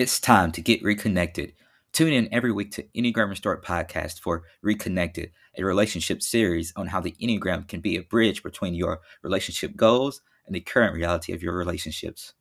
It's time to get reconnected. Tune in every week to Enneagram Restored podcast for Reconnected, a relationship series on how the Enneagram can be a bridge between your relationship goals and the current reality of your relationships.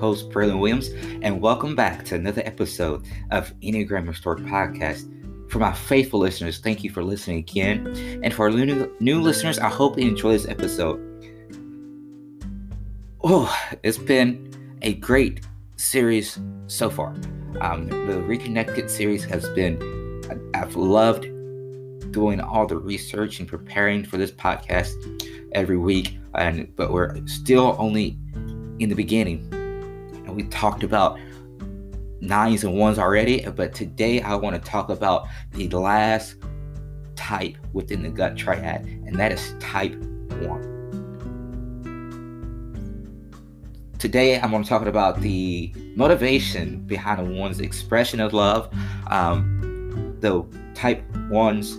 Host, Braylon Williams, and welcome back to another episode of Enneagram Restored Podcast. For my faithful listeners, thank you for listening again. And for our new, new listeners, I hope you enjoy this episode. Oh, it's been a great series so far. Um, the Reconnected series has been, I've loved doing all the research and preparing for this podcast every week. And but we're still only in the beginning. We talked about nines and ones already, but today I want to talk about the last type within the gut triad, and that is type 1. Today I'm going to talk about the motivation behind a one's expression of love, um, the type 1s,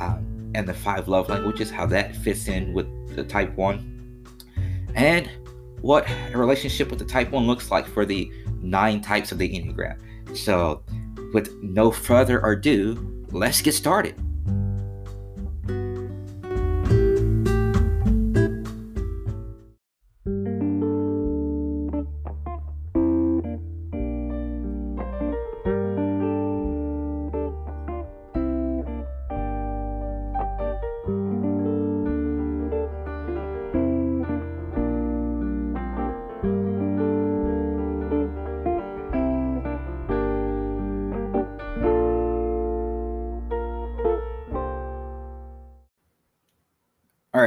um, and the five love languages, how that fits in with the type 1. And what a relationship with the type 1 looks like for the nine types of the Enneagram. So, with no further ado, let's get started.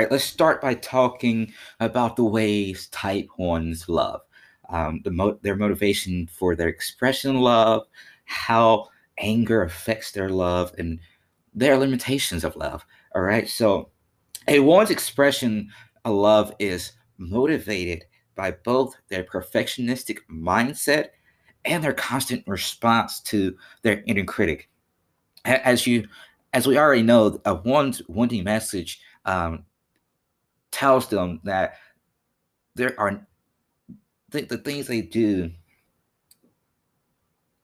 Right, let's start by talking about the ways type ones love, um, the mo- their motivation for their expression love, how anger affects their love, and their limitations of love. All right, so a one's expression of love is motivated by both their perfectionistic mindset and their constant response to their inner critic. As you, as we already know, a one's wanting message um, tells them that there are th- the things they do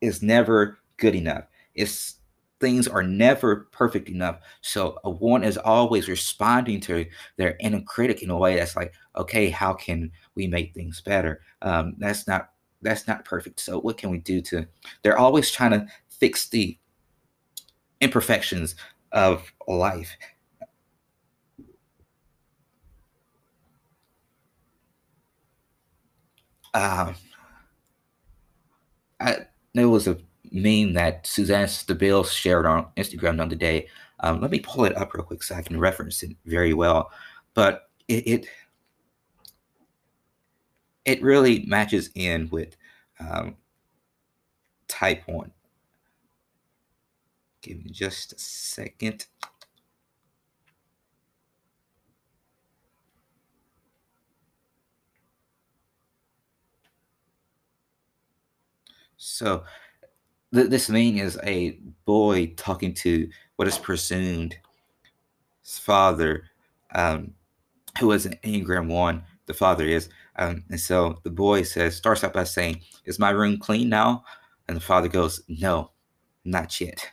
is never good enough. It's things are never perfect enough. So a one is always responding to their inner critic in a way that's like, okay, how can we make things better? Um, that's not that's not perfect. So what can we do to? They're always trying to fix the imperfections of life. Uh, I, there was a meme that Suzanne Stabile shared on Instagram the other day. Um, let me pull it up real quick so I can reference it very well. But it it, it really matches in with um, type one. Give me just a second. So th- this meaning is a boy talking to what is presumed his father, um, who is an Enneagram one. The father is, um, and so the boy says starts out by saying, "Is my room clean now?" And the father goes, "No, not yet,"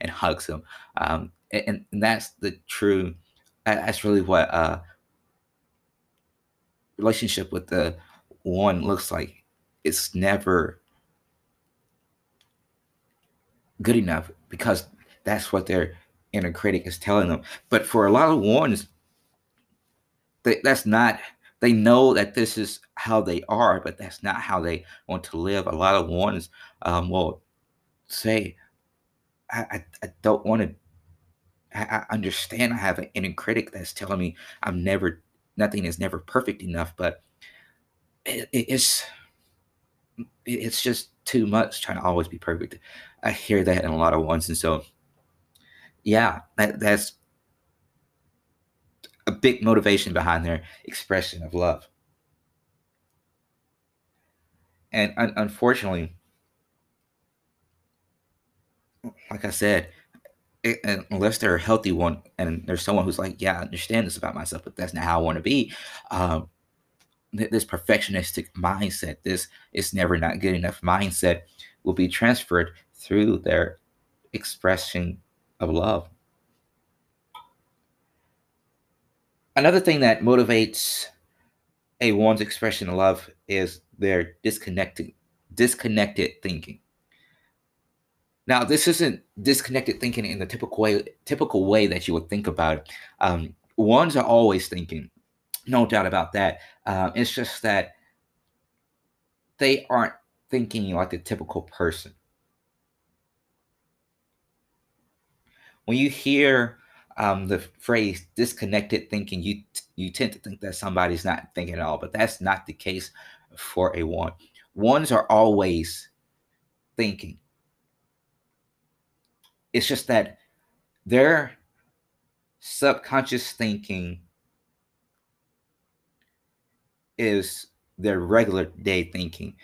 and hugs him. Um, and, and that's the true. That's really what uh, relationship with the one looks like. It's never good enough because that's what their inner critic is telling them. But for a lot of ones, they, that's not. They know that this is how they are, but that's not how they want to live. A lot of ones um, will say, I, I, I don't want to I, understand I have an inner critic that's telling me I'm never, nothing is never perfect enough, but it, it's it's just too much trying to always be perfect. I hear that in a lot of ones, and so yeah, that, that's a big motivation behind their expression of love. And un- unfortunately, like I said, it, unless they're a healthy one and there's someone who's like, yeah, I understand this about myself, but that's not how I want to be. Um, this perfectionistic mindset, this is never not good enough mindset will be transferred through their expression of love. Another thing that motivates a one's expression of love is their disconnected disconnected thinking. Now, this isn't disconnected thinking in the typical way typical way that you would think about it. Um, ones are always thinking, no doubt about that. Uh, it's just that they aren't thinking like a typical person. When you hear um, the phrase disconnected thinking, you you tend to think that somebody's not thinking at all, but that's not the case for a one. Ones are always thinking. It's just that their subconscious thinking is their regular day thinking.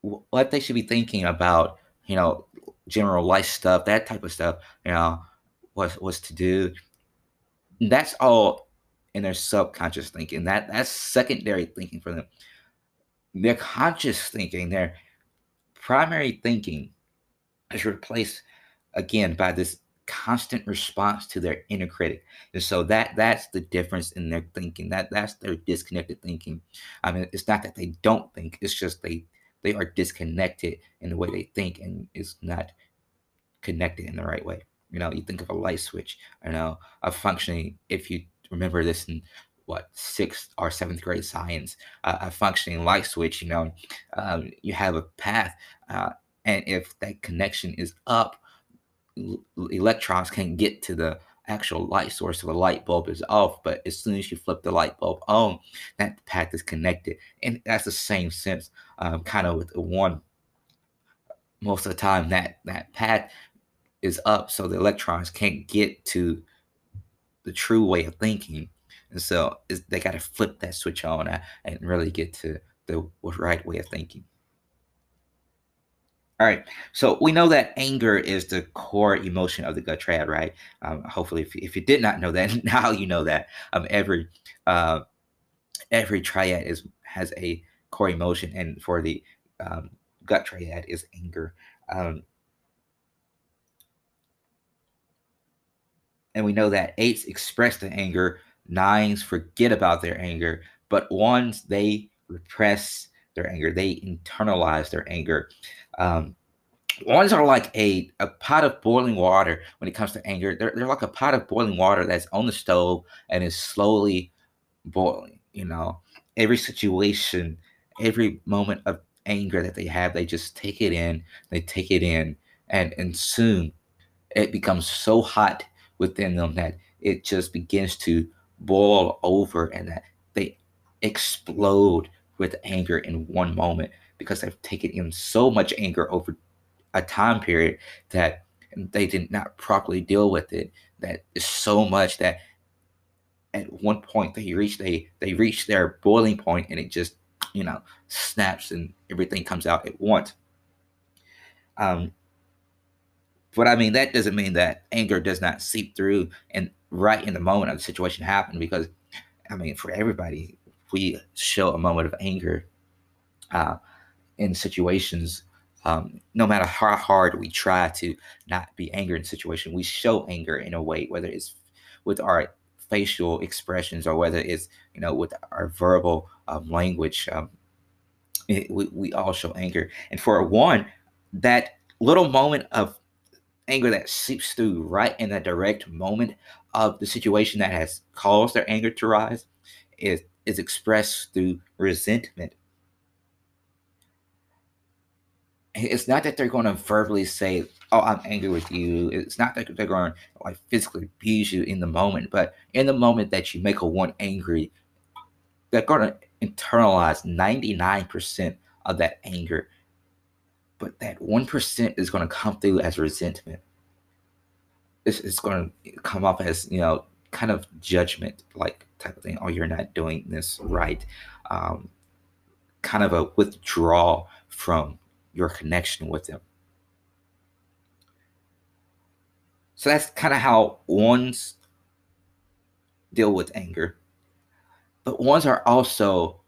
What they should be thinking about, you know, general life stuff, that type of stuff, you know, what was to do. That's all in their subconscious thinking. That that's secondary thinking for them. Their conscious thinking, their primary thinking is replaced again by this constant response to their inner critic. And so that that's the difference in their thinking. That that's their disconnected thinking. I mean, it's not that they don't think, it's just they they are disconnected in the way they think and it's not connected in the right way. You know, you think of a light switch, you know, a functioning, if you remember this in what sixth or seventh grade science, uh, a functioning light switch, you know, um, you have a path. Uh, and if that connection is up, electrons can't get to the actual light source so the light bulb is off but as soon as you flip the light bulb on that path is connected. And that's the same sense um, kind of with the one most of the time that that path is up so the electrons can't get to the true way of thinking. And so they got to flip that switch on and really get to the right way of thinking all right. So we know that anger is the core emotion of the gut triad, right? Um, hopefully, if, if you did not know that, now you know that. Um, every uh, every triad is has a core emotion, and for the um, gut triad is anger. Um, and we know that eights express the anger, nines forget about their anger, but ones they repress their anger, they internalize their anger. Um, ones are like a, a pot of boiling water when it comes to anger. They're, they're like a pot of boiling water that's on the stove and is slowly boiling. You know, every situation, every moment of anger that they have, they just take it in, they take it in, and, and soon it becomes so hot within them that it just begins to boil over and that they explode with anger in one moment because they've taken in so much anger over a time period that they did not properly deal with it. That is so much that at one point they reach they they reach their boiling point and it just you know snaps and everything comes out at once. Um, but I mean that doesn't mean that anger does not seep through and right in the moment of the situation happened because I mean for everybody we show a moment of anger uh, in situations um, no matter how hard we try to not be angry in a situation, we show anger in a way, whether it's with our facial expressions or whether it's you know with our verbal um, language. Um, it, we, we all show anger, and for one, that little moment of anger that seeps through right in that direct moment of the situation that has caused their anger to rise is is expressed through resentment it's not that they're going to verbally say, "Oh, I'm angry with you." It's not that they're going to like physically abuse you in the moment, but in the moment that you make a one angry, they're going to internalize 99% of that anger. But that 1% is going to come through as resentment. It's, it's going to come off as, you know, kind of judgment like type of thing. Oh, you're not doing this right. Um, kind of a withdrawal from your connection with them. So that's kind of how ones deal with anger. But ones are also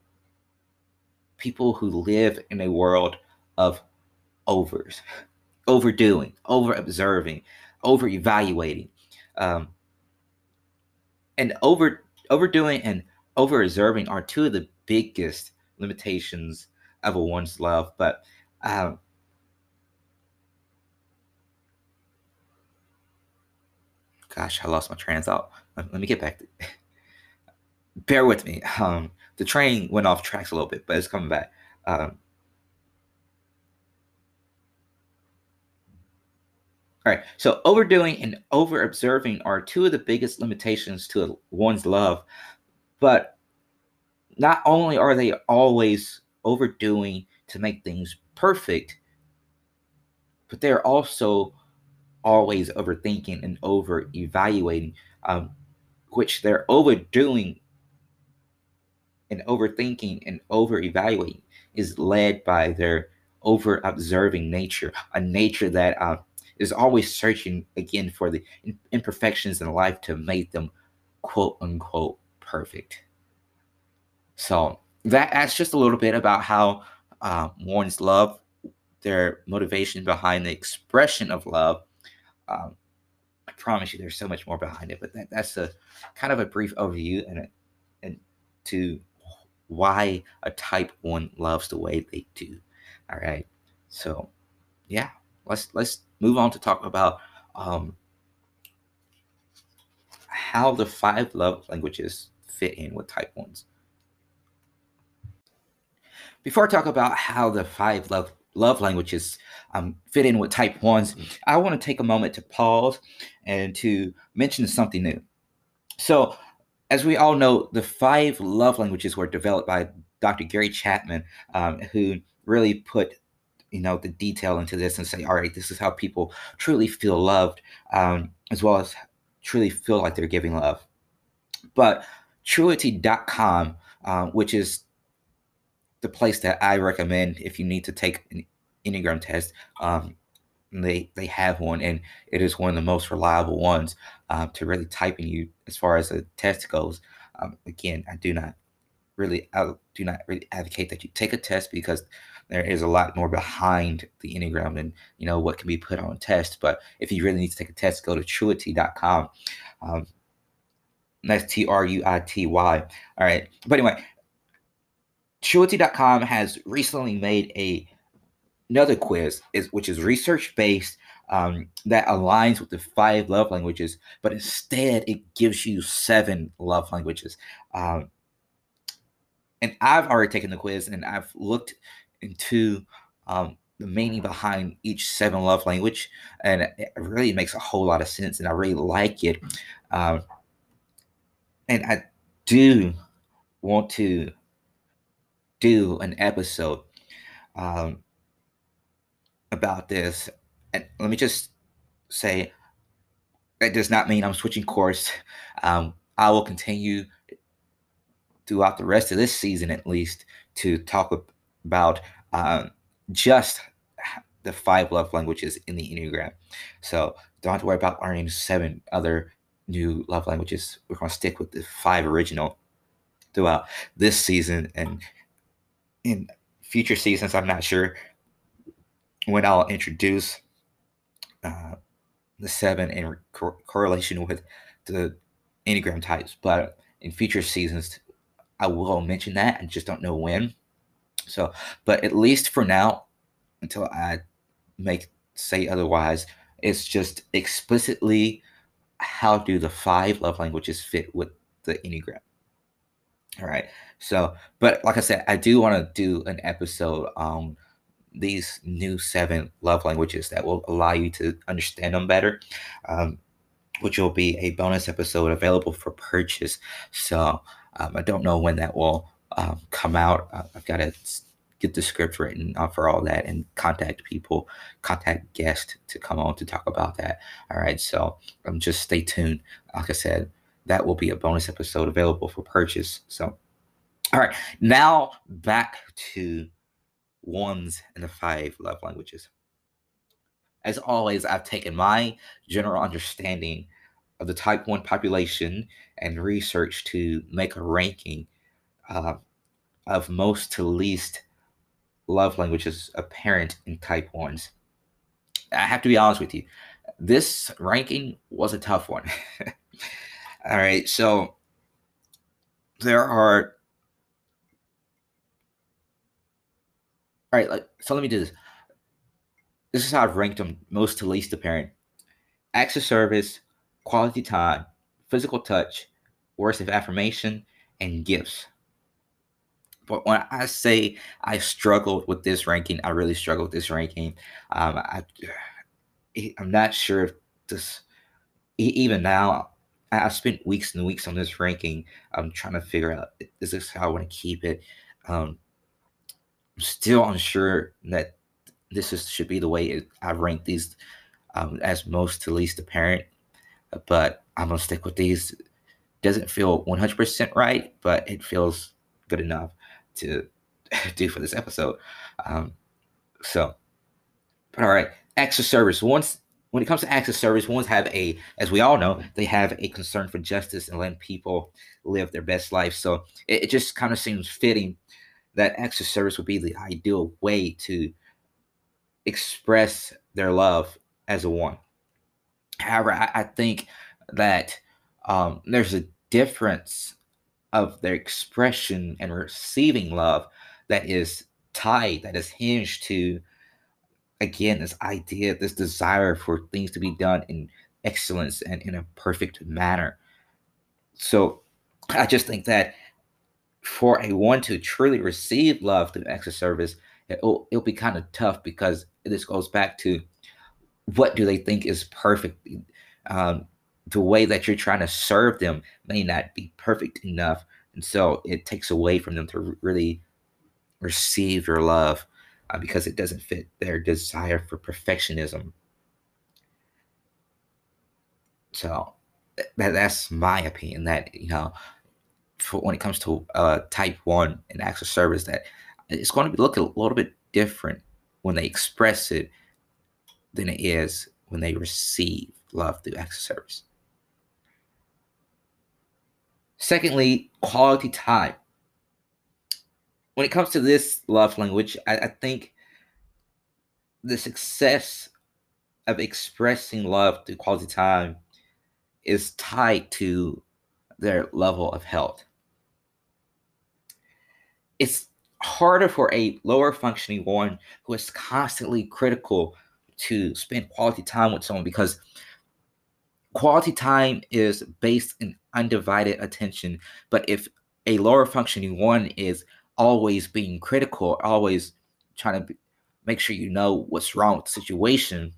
people who live in a world of overs, overdoing, over observing, over evaluating. Um, and over overdoing and over observing are two of the biggest limitations of a one's love. But um, gosh, I lost my train of thought. Let, let me get back. To, bear with me. Um, the train went off tracks a little bit, but it's coming back. Um, All right. So overdoing and over observing are two of the biggest limitations to one's love. But not only are they always overdoing to make things perfect, but they're also always overthinking and over evaluating, um, which they're overdoing and overthinking and over evaluating is led by their over observing nature, a nature that uh, is always searching again for the imperfections in life to make them quote unquote perfect. So that, that's just a little bit about how uh, one's love, their motivation behind the expression of love. Um, I promise you, there's so much more behind it, but that, that's a kind of a brief overview and and to why a type one loves the way they do. All right, so yeah, let's let's move on to talk about um, how the five love languages fit in with type ones. Before I talk about how the five love love languages um, fit in with type ones, I want to take a moment to pause and to mention something new. So, as we all know, the five love languages were developed by Dr. Gary Chapman, um, who really put you know the detail into this and say all right this is how people truly feel loved um, as well as truly feel like they're giving love. But truity.com uh, which is the place that i recommend if you need to take an enneagram test um, they they have one and it is one of the most reliable ones uh, to really type in you as far as a test goes. Um, again i do not really I do not really advocate that you take a test because there is a lot more behind the Enneagram than, you know what can be put on a test. But if you really need to take a test, go to truity.com. Um, that's T R U I T Y. All right. But anyway, truity.com has recently made a another quiz is which is research based um, that aligns with the five love languages, but instead it gives you seven love languages. Um, and I've already taken the quiz and I've looked into um, the meaning behind each seven love language, and it really makes a whole lot of sense, and I really like it. Um, and I do want to do an episode um, about this. And let me just say, that does not mean I'm switching course. Um, I will continue throughout the rest of this season, at least, to talk about um, just the five love languages in the Enneagram. So don't have to worry about learning seven other new love languages. We're going to stick with the five original throughout this season and in future seasons. I'm not sure when I'll introduce uh, the seven in cor- correlation with the Enneagram types, but in future seasons, I will mention that. I just don't know when. So, but at least for now, until I make say otherwise, it's just explicitly how do the five love languages fit with the Enneagram. All right. So, but like I said, I do want to do an episode on these new seven love languages that will allow you to understand them better. Um, which will be a bonus episode available for purchase. So um, I don't know when that will um, come out. Uh, I've got to get the script written uh, for all that and contact people, contact guests to come on to talk about that. All right, so um, just stay tuned. Like I said, that will be a bonus episode available for purchase. So, all right, now back to ones and the five love languages. As always, I've taken my general understanding of the type 1 population and research to make a ranking uh, of most to least love languages apparent in type 1s. I have to be honest with you, this ranking was a tough one. All right, so there are. All right, like, so let me do this. This is how I've ranked them most to least apparent. Acts of service, quality time, physical touch, words of affirmation, and gifts. But when I say I struggled with this ranking, I really struggled with this ranking. Um, I, I'm not sure if this, even now, I've spent weeks and weeks on this ranking. I'm trying to figure out is this how I want to keep it. Um, I'm still unsure that this is, should be the way it, I rank these um, as most to least apparent but I'm gonna stick with these. Doesn't feel 100% right, but it feels good enough to do for this episode. Um, so, but all right, of service. Once when it comes to of service, ones have a, as we all know, they have a concern for justice and letting people live their best life. So it, it just kind of seems fitting that of service would be the ideal way to express their love as a one. However, I, I think that um, there's a difference of their expression and receiving love that is tied, that is hinged to, again, this idea, this desire for things to be done in excellence and in a perfect manner. So I just think that for a one to truly receive love through of service, it'll, it'll be kind of tough because this goes back to what do they think is perfect? Um, the way that you're trying to serve them may not be perfect enough. And so it takes away from them to really receive your love uh, because it doesn't fit their desire for perfectionism. So that, that's my opinion that, you know, for when it comes to uh, type one and acts of service, that it's going to look a little bit different when they express it than it is when they receive love through acts of service. Secondly, quality time. When it comes to this love language, I, I think the success of expressing love through quality time is tied to their level of health. It's harder for a lower functioning one who is constantly critical to spend quality time with someone because quality time is based in undivided attention. But if a lower functioning one is always being critical, always trying to be, make sure you know what's wrong with the situation,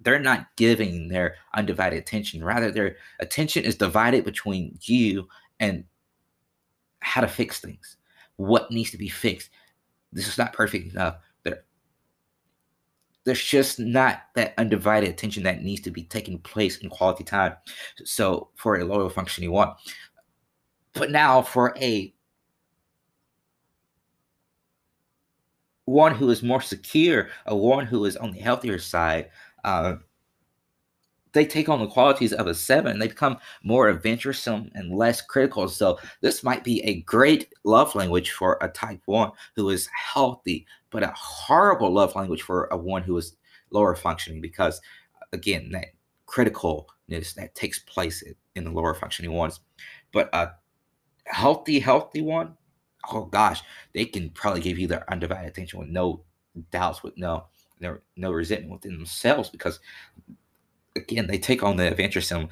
they're not giving their undivided attention. Rather, their attention is divided between you and how to fix things, what needs to be fixed. This is not perfect enough there's just not that undivided attention that needs to be taking place in quality time. So for a lower functioning one. But now for a one who is more secure, a one who is on the healthier side, uh, they take on the qualities of a seven. They become more adventuresome and less critical. So this might be a great love language for a type one who is healthy, but a horrible love language for a one who is lower functioning because again, that criticalness that takes place in the lower functioning ones. But a healthy, healthy one, oh gosh, they can probably give you their undivided attention with no doubts, with no no, no resentment within themselves because again, they take on the adventuresome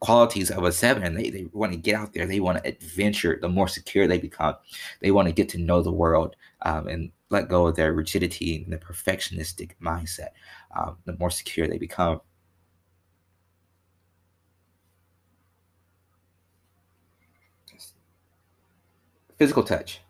qualities of a seven and they, they want to get out there. They want to adventure the more secure they become. They want to get to know the world um, and let go of their rigidity and the perfectionistic mindset um, the more secure they become. Physical touch.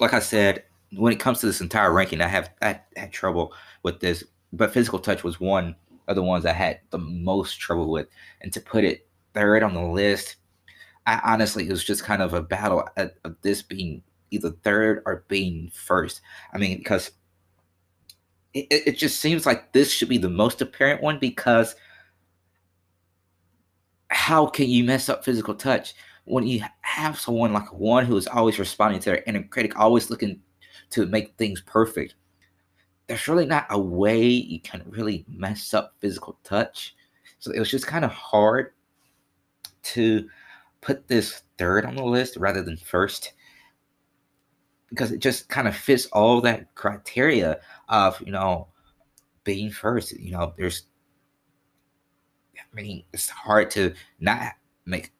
Like i said when it comes to this entire ranking i have I had trouble with this but physical touch was one of the ones I had the most trouble with. And to put it third on the list, I honestly, it was just kind of a battle of this being either third or being first. I mean, because it, it just seems like this should be the most apparent one because how can you mess up physical touch when you have someone like one who is always responding to their inner critic, always looking to make things perfect? There's really not a way you can really mess up physical touch. So it was just kind of hard to put this third on the list rather than first because it just kind of fits all that criteria of, you know, being first. You know, there's, I mean, it's hard to not make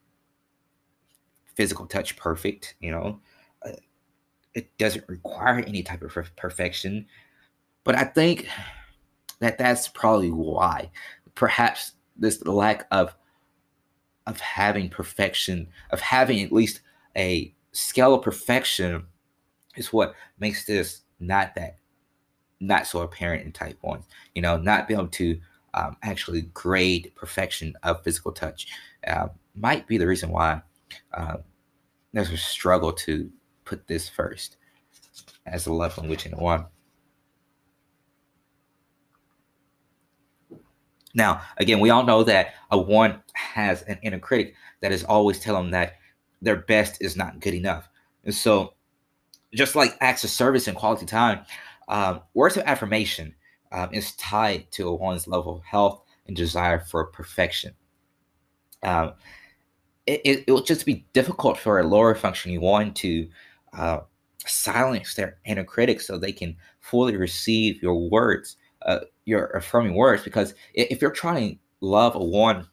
physical touch perfect, you know. Uh, it doesn't require any type of perfection. But I think that that's probably why. Perhaps this lack of of having perfection, of having at least a scale of perfection, is what makes this not that not so apparent in type one. You know, not being able to um, actually grade perfection of physical touch uh, might be the reason why uh, there's a struggle to put this first as a love language in one. Now, again, we all know that a one has an inner critic that is always telling them that their best is not good enough. And so, just like acts of service and quality time, um, words of affirmation um, is tied to a one's level of health and desire for perfection. Um, it, it, it, will just be difficult for a lower functioning one to uh, silence their inner critic so they can fully receive your words uh, your affirming words because if you're trying to love a one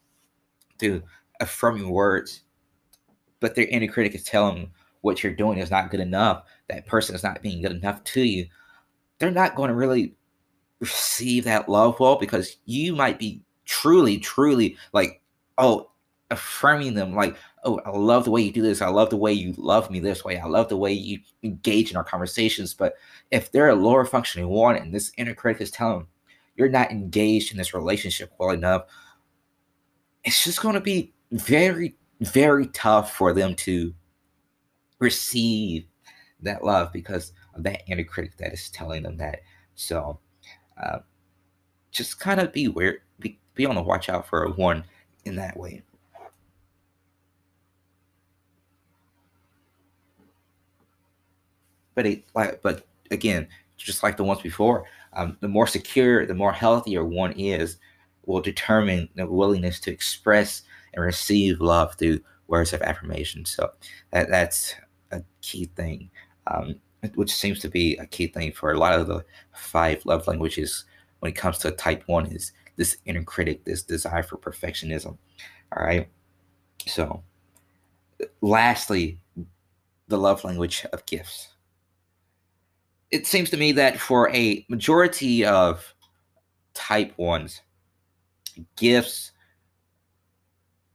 through affirming words, but their inner critic is telling what you're doing is not good enough, that person is not being good enough to you, they're not going to really receive that love well because you might be truly, truly like, oh, affirming them like, oh, I love the way you do this. I love the way you love me this way. I love the way you engage in our conversations. But if they're a lower functioning one and this inner critic is telling them you're not engaged in this relationship well enough, it's just going to be very, very tough for them to receive that love because of that inner critic that is telling them that. So, uh, just kind of be weird, be, be on the watch out for a one in that way. But it, like, but again, just like the ones before, um, the more secure, the more healthier one is, will determine the willingness to express and receive love through words of affirmation. So that that's a key thing, um, which seems to be a key thing for a lot of the five love languages when it comes to type one is this inner critic, this desire for perfectionism. All right. So, lastly, the love language of gifts it seems to me that for a majority of type ones, gifts,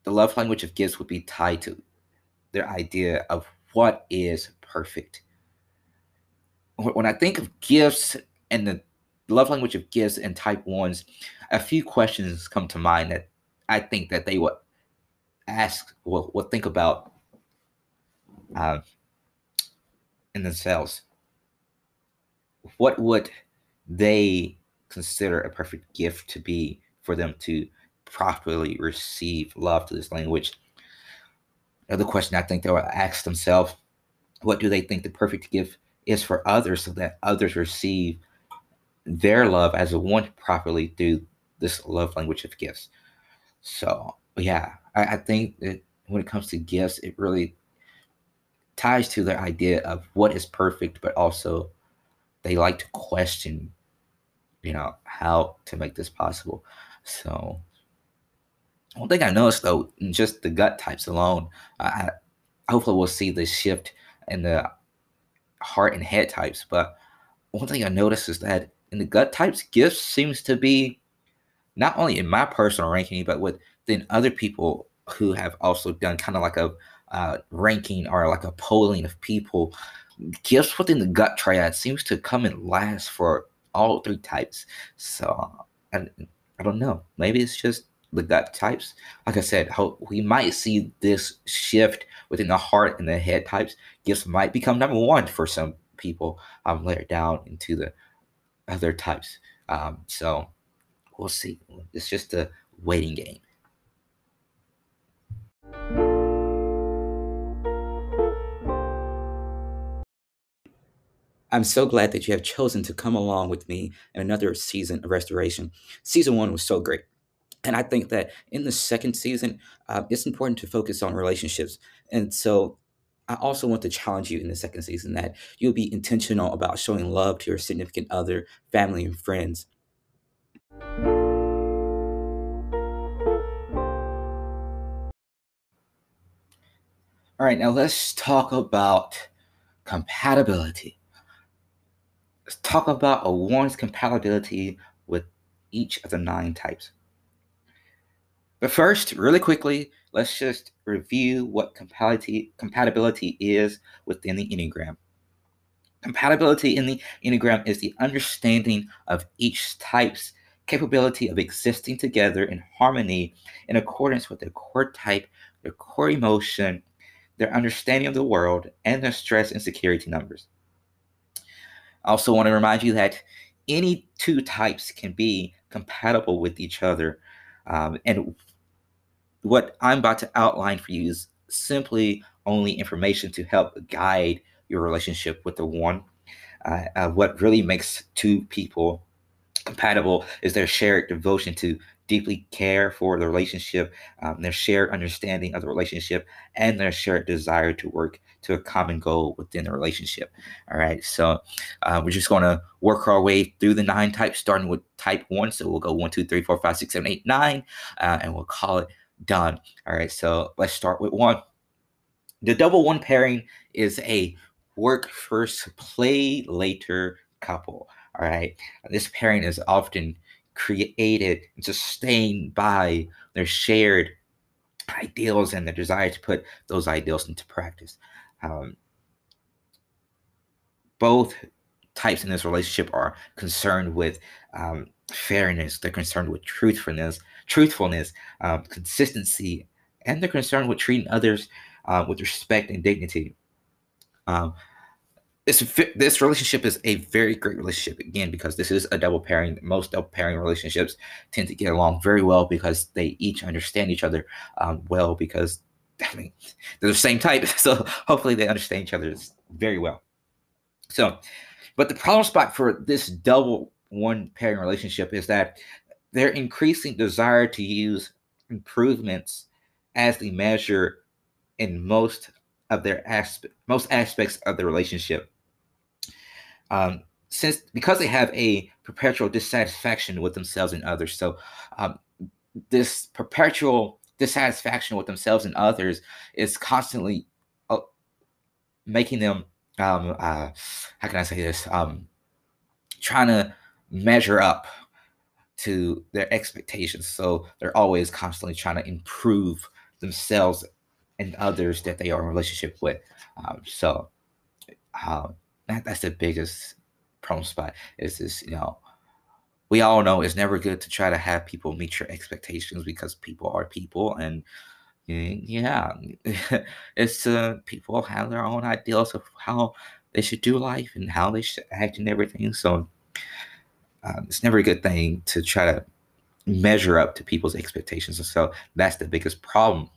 the love language of gifts would be tied to their idea of what is perfect. When I think of gifts and the love language of gifts and type ones, a few questions come to mind that I think that they would ask, will, will think about uh, in themselves what would they consider a perfect gift to be for them to properly receive love to this language? Another question I think they will ask themselves what do they think the perfect gift is for others so that others receive their love as a one properly through this love language of gifts? So, yeah, I, I think that when it comes to gifts, it really ties to the idea of what is perfect, but also they like to question, you know, how to make this possible. So, one thing I noticed though, just the gut types alone, I, hopefully we'll see the shift in the heart and head types. But one thing I noticed is that in the gut types, gifts seems to be not only in my personal ranking, but with then other people who have also done kind of like a uh, ranking or like a polling of people. Gifts within the gut triad seems to come in last for all three types. So I, I don't know. Maybe it's just the gut types. Like I said, we might see this shift within the heart and the head types. Gifts might become number one for some people um, later down into the other types. Um, so we'll see. It's just a waiting game. I'm so glad that you have chosen to come along with me in another season of restoration. Season one was so great. And I think that in the second season, uh, it's important to focus on relationships. And so I also want to challenge you in the second season that you'll be intentional about showing love to your significant other, family, and friends. All right, now let's talk about compatibility. Let's talk about a one's compatibility with each of the nine types. But first, really quickly, let's just review what compatibility, compatibility is within the Enneagram. Compatibility in the Enneagram is the understanding of each type's capability of existing together in harmony in accordance with their core type, their core emotion, their understanding of the world, and their stress and security numbers. I also want to remind you that any two types can be compatible with each other. Um, and what I'm about to outline for you is simply only information to help guide your relationship with the one. Uh, uh, what really makes two people compatible is their shared devotion to deeply care for the relationship, um, their shared understanding of the relationship, and their shared desire to work to a common goal within the relationship. All right, so uh, we're just going to work our way through the nine types, starting with type one. So we'll go one, two, three, four, five, six, seven, eight, nine, uh, and we'll call it done. All right, so let's start with one. The double one pairing is a work first, play later couple. All right, this pairing is often created and sustained by their shared ideals and the desire to put those ideals into practice. Um, both types in this relationship are concerned with um, fairness. They're concerned with truthfulness, truthfulness, um, consistency, and they're concerned with treating others uh, with respect and dignity. Um, this this relationship is a very great relationship again because this is a double pairing. Most double pairing relationships tend to get along very well because they each understand each other um, well because I mean they're the same type, so hopefully they understand each other very well. So, but the problem spot for this double one pairing relationship is that their increasing desire to use improvements as the measure in most of their aspect most aspects of the relationship um, since because they have a perpetual dissatisfaction with themselves and others. So um, this perpetual dissatisfaction with themselves and others is constantly uh, making them um, uh, how can I say this? Um, trying to measure up to their expectations. So they're always constantly trying to improve themselves and others that they are in relationship with. Um, so um, that, that's the biggest problem spot is this, you know, we all know it's never good to try to have people meet your expectations because people are people and yeah it's uh people have their own ideals of how they should do life and how they should act and everything so um, it's never a good thing to try to measure up to people's expectations and so that's the biggest problem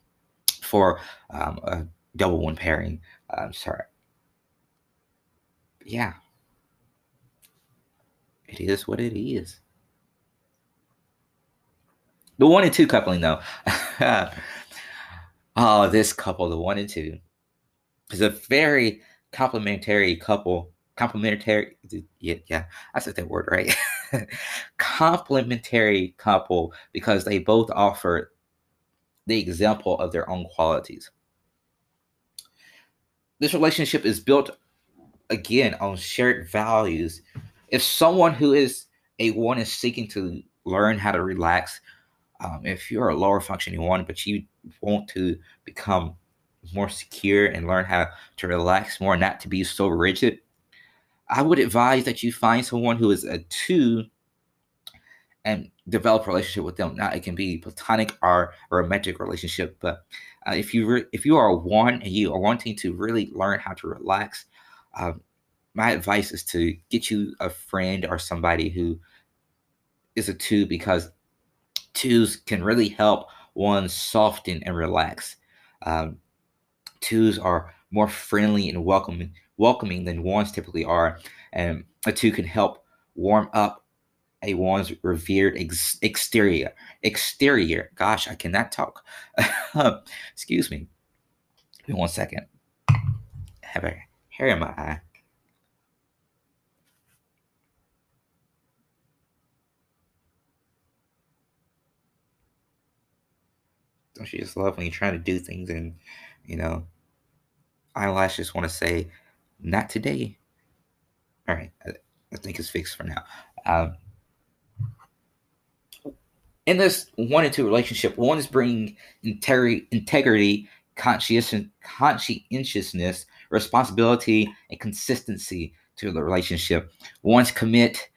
for um, a double one pairing i'm sorry. Yeah, it is what it is. The one and two coupling, though. oh, this couple, the one and two, is a very complementary couple. Complementary, yeah, yeah, I said that word right. complementary couple because they both offer the example of their own qualities. This relationship is built again on shared values. If someone who is a one is seeking to learn how to relax, um, if you're a lower functioning one, but you want to become more secure and learn how to relax more, not to be so rigid, I would advise that you find someone who is a two and develop a relationship with them. Now it can be platonic or a romantic relationship, but uh, if you re- if you are a one and you are wanting to really learn how to relax, um, my advice is to get you a friend or somebody who is a two because twos can really help one soften and relax. Um, twos are more friendly and welcoming welcoming than ones typically are, and a two can help warm up a one's revered ex- exterior. Exterior. Gosh, I cannot talk. Excuse me. Give me one second. Have a hair in my eye. Don't you just love when you're trying to do things and, you know, eyelashes want to say, not today. All right. I, I think it's fixed for now. Um, in this one and two relationship, one is bringing integrity, integrity conscientiousness, responsibility, and consistency to the relationship. One's commit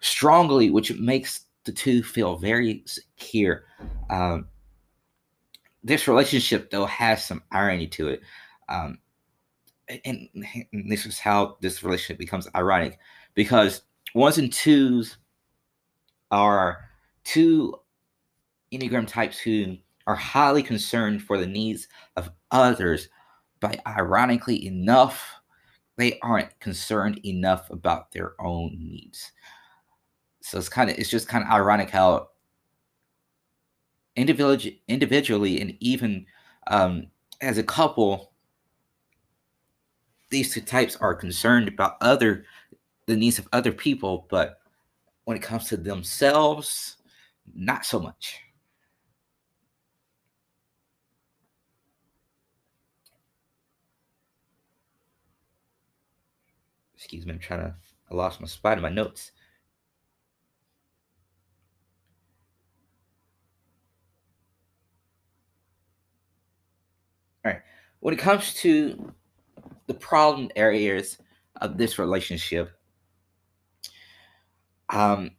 strongly, which makes the two feel very secure. Um, this relationship, though, has some irony to it. Um, and, and this is how this relationship becomes ironic because ones and twos are two Enneagram types who are highly concerned for the needs of others, but ironically enough, they aren't concerned enough about their own needs. So it's kind of it's just kind of ironic how individually individually and even um, as a couple, these two types are concerned about other the needs of other people, but when it comes to themselves, not so much. Excuse me, I'm trying to, I lost my spot in my notes. All right. When it comes to the problem areas of this relationship, um,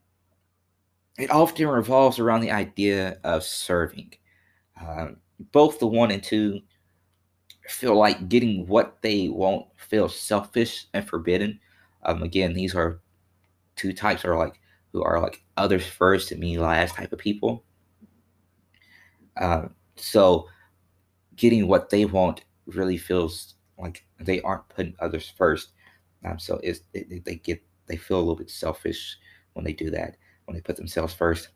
it often revolves around the idea of serving. Um, both the one and two feel like getting what they want feels selfish and forbidden. Um, again, these are two types are like who are like others first and me last type of people. Uh, so getting what they want really feels like they aren't putting others first. Um, so it's it, they get they feel a little bit selfish when they do that when they put themselves first.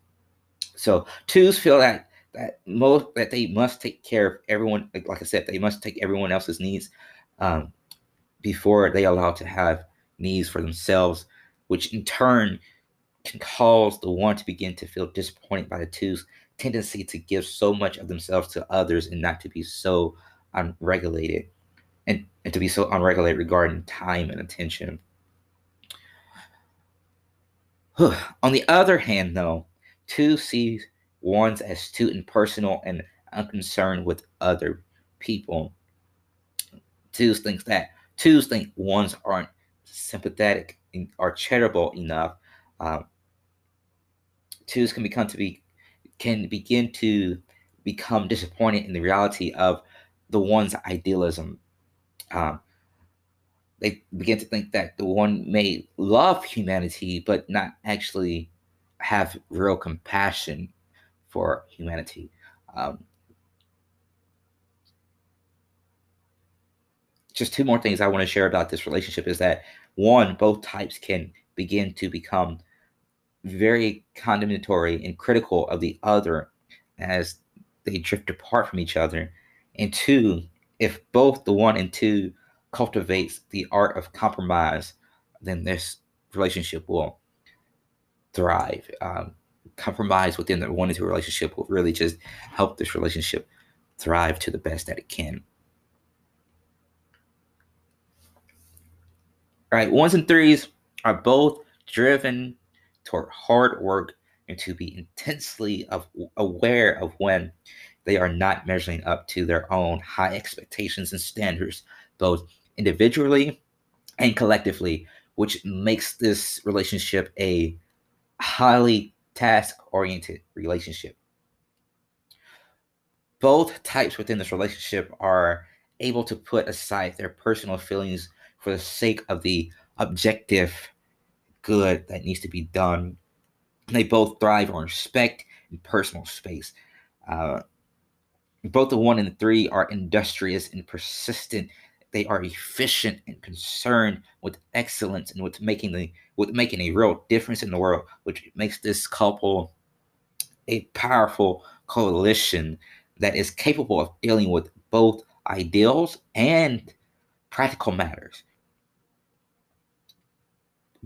So twos feel that that most that they must take care of everyone. Like, like I said, they must take everyone else's needs um, before they allow to have needs for themselves, which in turn can cause the one to begin to feel disappointed by the two's tendency to give so much of themselves to others and not to be so unregulated and, and to be so unregulated regarding time and attention. On the other hand, though, two sees ones as too impersonal and unconcerned with other people. Twos thinks that twos think ones aren't sympathetic or charitable enough. Um, twos can become to be can begin to become disappointed in the reality of the one's idealism. Um, they begin to think that the one may love humanity but not actually have real compassion for humanity. Um, just two more things I want to share about this relationship is that one, both types can begin to become very condemnatory and critical of the other as they drift apart from each other. And two, if both the one and two cultivates the art of compromise, then this relationship will thrive. Um, compromise within the one and two relationship will really just help this relationship thrive to the best that it can. All right, ones and threes are both driven toward hard work and to be intensely of, aware of when they are not measuring up to their own high expectations and standards, both individually and collectively, which makes this relationship a highly task oriented relationship. Both types within this relationship are able to put aside their personal feelings for the sake of the objective good that needs to be done. They both thrive on respect and personal space. Uh, both the one and the three are industrious and persistent. They are efficient and concerned with excellence and with making the with making a real difference in the world, which makes this couple a powerful coalition that is capable of dealing with both ideals and practical matters.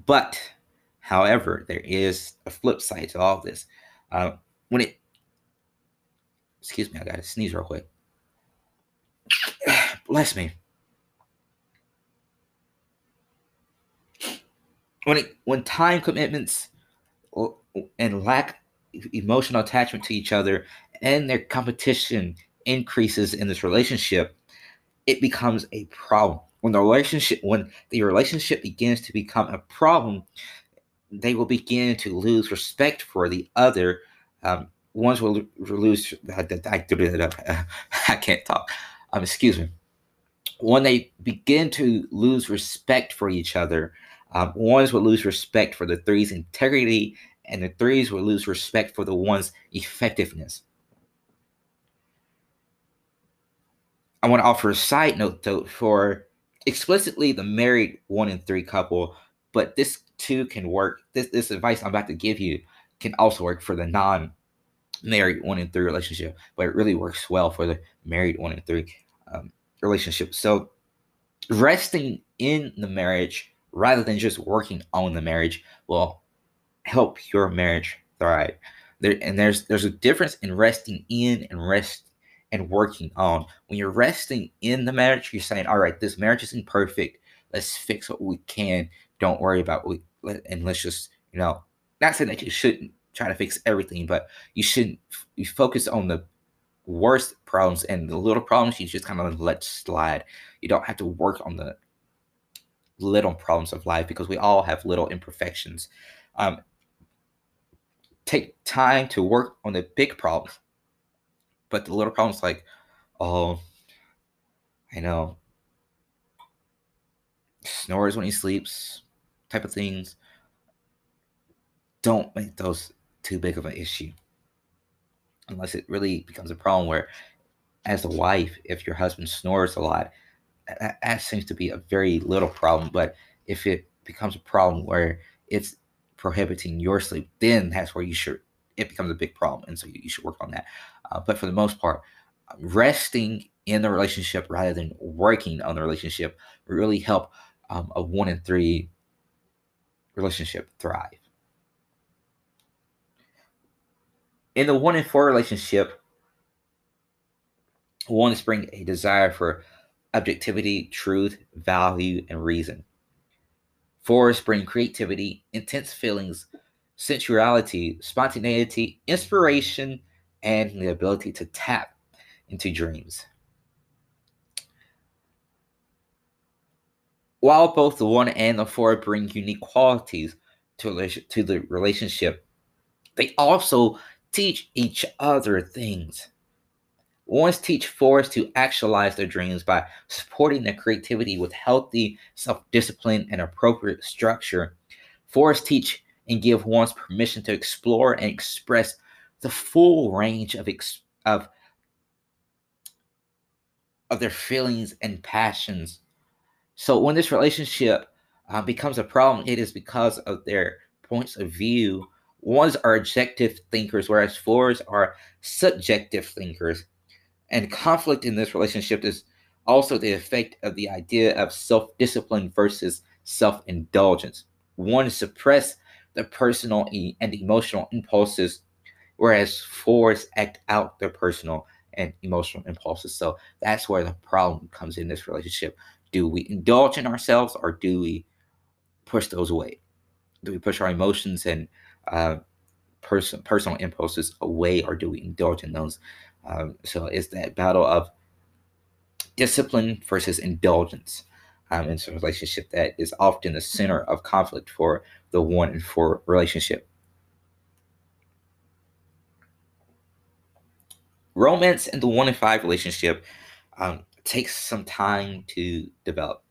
But, however, there is a flip side to all this. Uh, when it, excuse me, I got to sneeze real quick. Bless me. When it, when time commitments and lack emotional attachment to each other and their competition increases in this relationship, it becomes a problem when the relationship when the relationship begins to become a problem they will begin to lose respect for the other um, ones will lose i can't talk. Um, excuse me. When they begin to lose respect for each other um, ones will lose respect for the three's integrity and the threes will lose respect for the one's effectiveness. I want to offer a side note though for explicitly the married one in three couple, but this too can work. This this advice I'm about to give you can also work for the non married one in three relationship, but it really works well for the married one in three um, relationship. So resting in the marriage rather than just working on the marriage will help your marriage thrive. There and there's there's a difference in resting in and rest and working on. When you're resting in the marriage, you're saying, all right, this marriage isn't perfect. Let's fix what we can. Don't worry about what we, and let's just, you know, not saying that you shouldn't try to fix everything, but you shouldn't you focus on the worst problems and the little problems you just kind of let slide. You don't have to work on the little problems of life because we all have little imperfections. Um, take time to work on the big problems but the little problems like, oh, I know, snores when he sleeps, type of things. Don't make those too big of an issue. Unless it really becomes a problem where, as a wife, if your husband snores a lot, that, that seems to be a very little problem. But if it becomes a problem where it's prohibiting your sleep, then that's where you should it becomes a big problem. And so you, you should work on that. Uh, but for the most part, resting in the relationship rather than working on the relationship really help um, a one in three relationship thrive. In the one in four relationship, one bring a desire for objectivity, truth, value, and reason. Fours bring creativity, intense feelings, sensuality, spontaneity, inspiration, and the ability to tap into dreams. While both the one and the four bring unique qualities to, to the relationship, they also teach each other things. Ones teach fours to actualize their dreams by supporting their creativity with healthy self discipline and appropriate structure. Fours teach and give one's permission to explore and express the full range of ex- of of their feelings and passions. So when this relationship uh, becomes a problem, it is because of their points of view. Ones are objective thinkers, whereas fours are subjective thinkers. And conflict in this relationship is also the effect of the idea of self discipline versus self indulgence. One suppress the personal and emotional impulses, whereas fours act out their personal and emotional impulses. So that's where the problem comes in this relationship. Do we indulge in ourselves or do we push those away? Do we push our emotions and uh, person, personal impulses away or do we indulge in those? Um, so it's that battle of discipline versus indulgence um, in a relationship that is often the center of conflict for the one and four relationship. Romance in the one and five relationship um, takes some time to develop.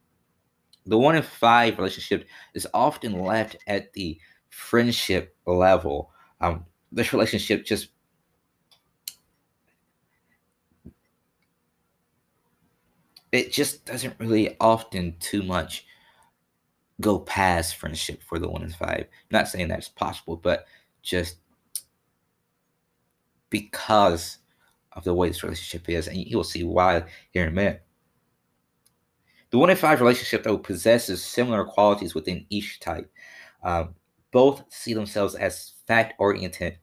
The one and five relationship is often left at the friendship level. Um, this relationship just it just doesn't really often too much go past friendship for the one in five. I'm not saying that's possible, but just because of the way this relationship is, and you'll see why here in a minute. The one in five relationship, though, possesses similar qualities within each type. Um, both see themselves as fact oriented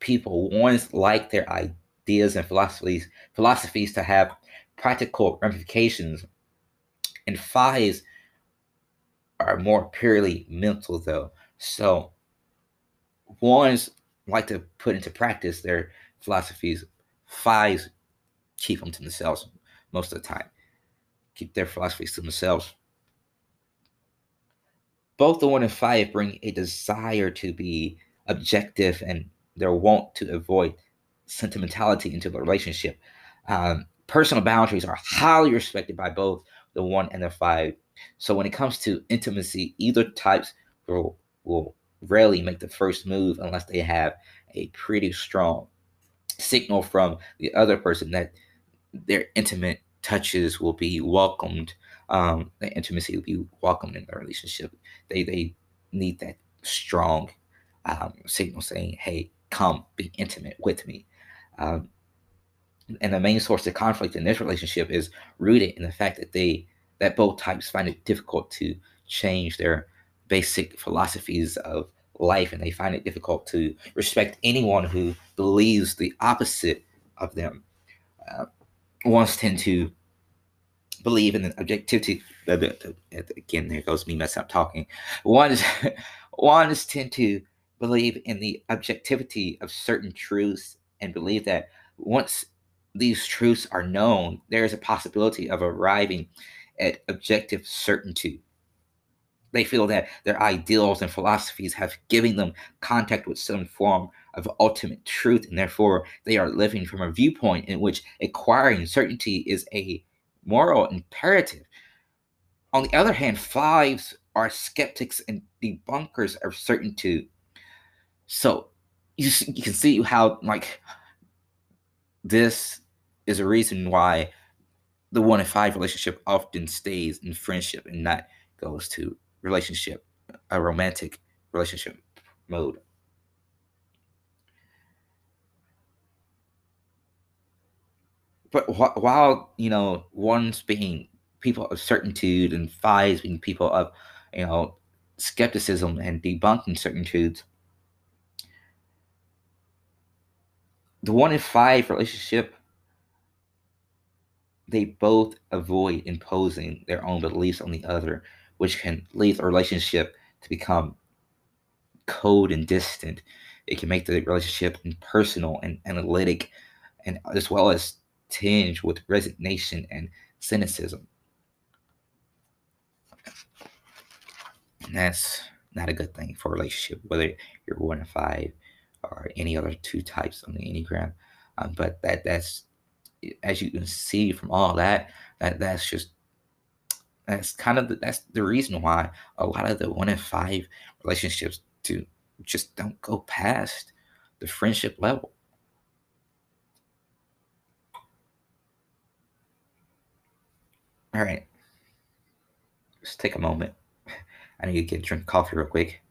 people. One's like their ideas and philosophies philosophies to have practical ramifications. And fives are more purely mental, though. So ones like to put into practice their philosophies. Fives keep them to themselves most of the time. Keep their philosophies to themselves. Both the one and five bring a desire to be objective and their want to avoid sentimentality into the relationship. Um, personal boundaries are highly respected by both the one and the five. So when it comes to intimacy, either types will, will rarely make the first move unless they have a pretty strong signal from the other person that their intimate touches will be welcomed. Um, the intimacy will be welcomed in the relationship. They they need that strong um, signal saying, "Hey, come be intimate with me." Um, and the main source of conflict in this relationship is rooted in the fact that they that both types find it difficult to change their basic philosophies of life and they find it difficult to respect anyone who believes the opposite of them uh, ones tend to believe in the objectivity again there goes me messing up talking ones ones tend to believe in the objectivity of certain truths and believe that once these truths are known, there is a possibility of arriving at objective certainty. They feel that their ideals and philosophies have given them contact with some form of ultimate truth, and therefore they are living from a viewpoint in which acquiring certainty is a moral imperative. On the other hand, fives are skeptics and debunkers of certainty. So you, you can see how, like, this is a reason why the one in five relationship often stays in friendship and not goes to relationship, a romantic relationship mode. But wh- while you know one's being people of certitude and fives being people of you know skepticism and debunking certain truths, the one in five relationship they both avoid imposing their own beliefs on the other, which can lead the relationship to become cold and distant. It can make the relationship impersonal and analytic, and as well as tinged with resignation and cynicism. And that's not a good thing for a relationship, whether you're one in five or any other two types on the Enneagram. Um, but that that's as you can see from all that, that that's just that's kind of the, that's the reason why a lot of the one in five relationships do just don't go past the friendship level. All right, just take a moment. I need to get a drink of coffee real quick.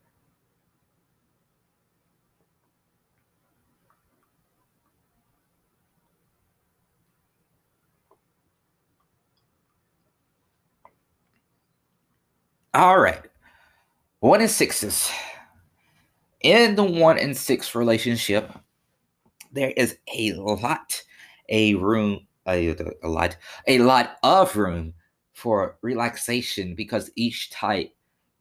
All right. One in sixes. In the one and six relationship, there is a lot, a room, a, a lot, a lot of room for relaxation because each type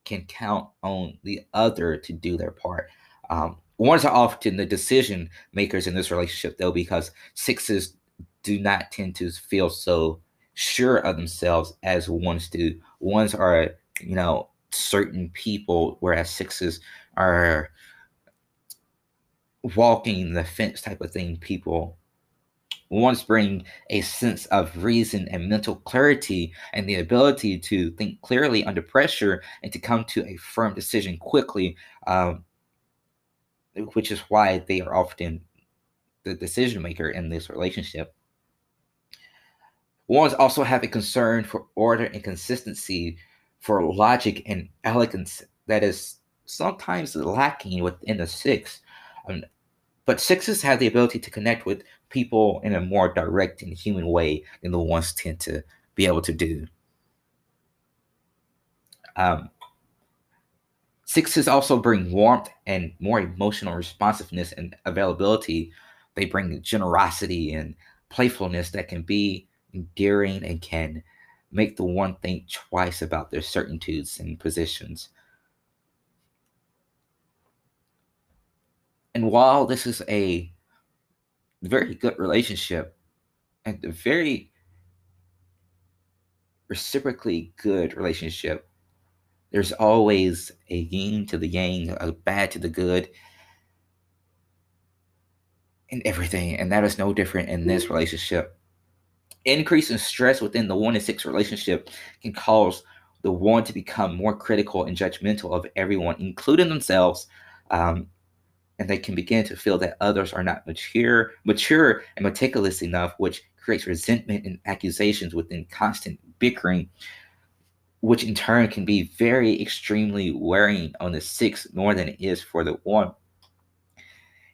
can count on the other to do their part. Um, ones are often the decision makers in this relationship, though, because sixes do not tend to feel so sure of themselves as ones do. Ones are, you know, certain people, whereas sixes are walking the fence type of thing people once bring a sense of reason and mental clarity and the ability to think clearly under pressure and to come to a firm decision quickly, um, which is why they are often the decision maker in this relationship. Ones also have a concern for order and consistency, for logic and elegance that is sometimes lacking within the six. Um, but sixes have the ability to connect with people in a more direct and human way than the ones tend to be able to do. Um, sixes also bring warmth and more emotional responsiveness and availability. They bring generosity and playfulness that can be endearing and can make the one think twice about their certitudes and positions. And while this is a very good relationship and a very reciprocally good relationship, there's always a yin to the yang, a bad to the good, and everything. And that is no different in this relationship. Increase in stress within the one and six relationship can cause the one to become more critical and judgmental of everyone, including themselves, um, and they can begin to feel that others are not mature, mature and meticulous enough, which creates resentment and accusations within constant bickering, which in turn can be very extremely wearing on the six more than it is for the one.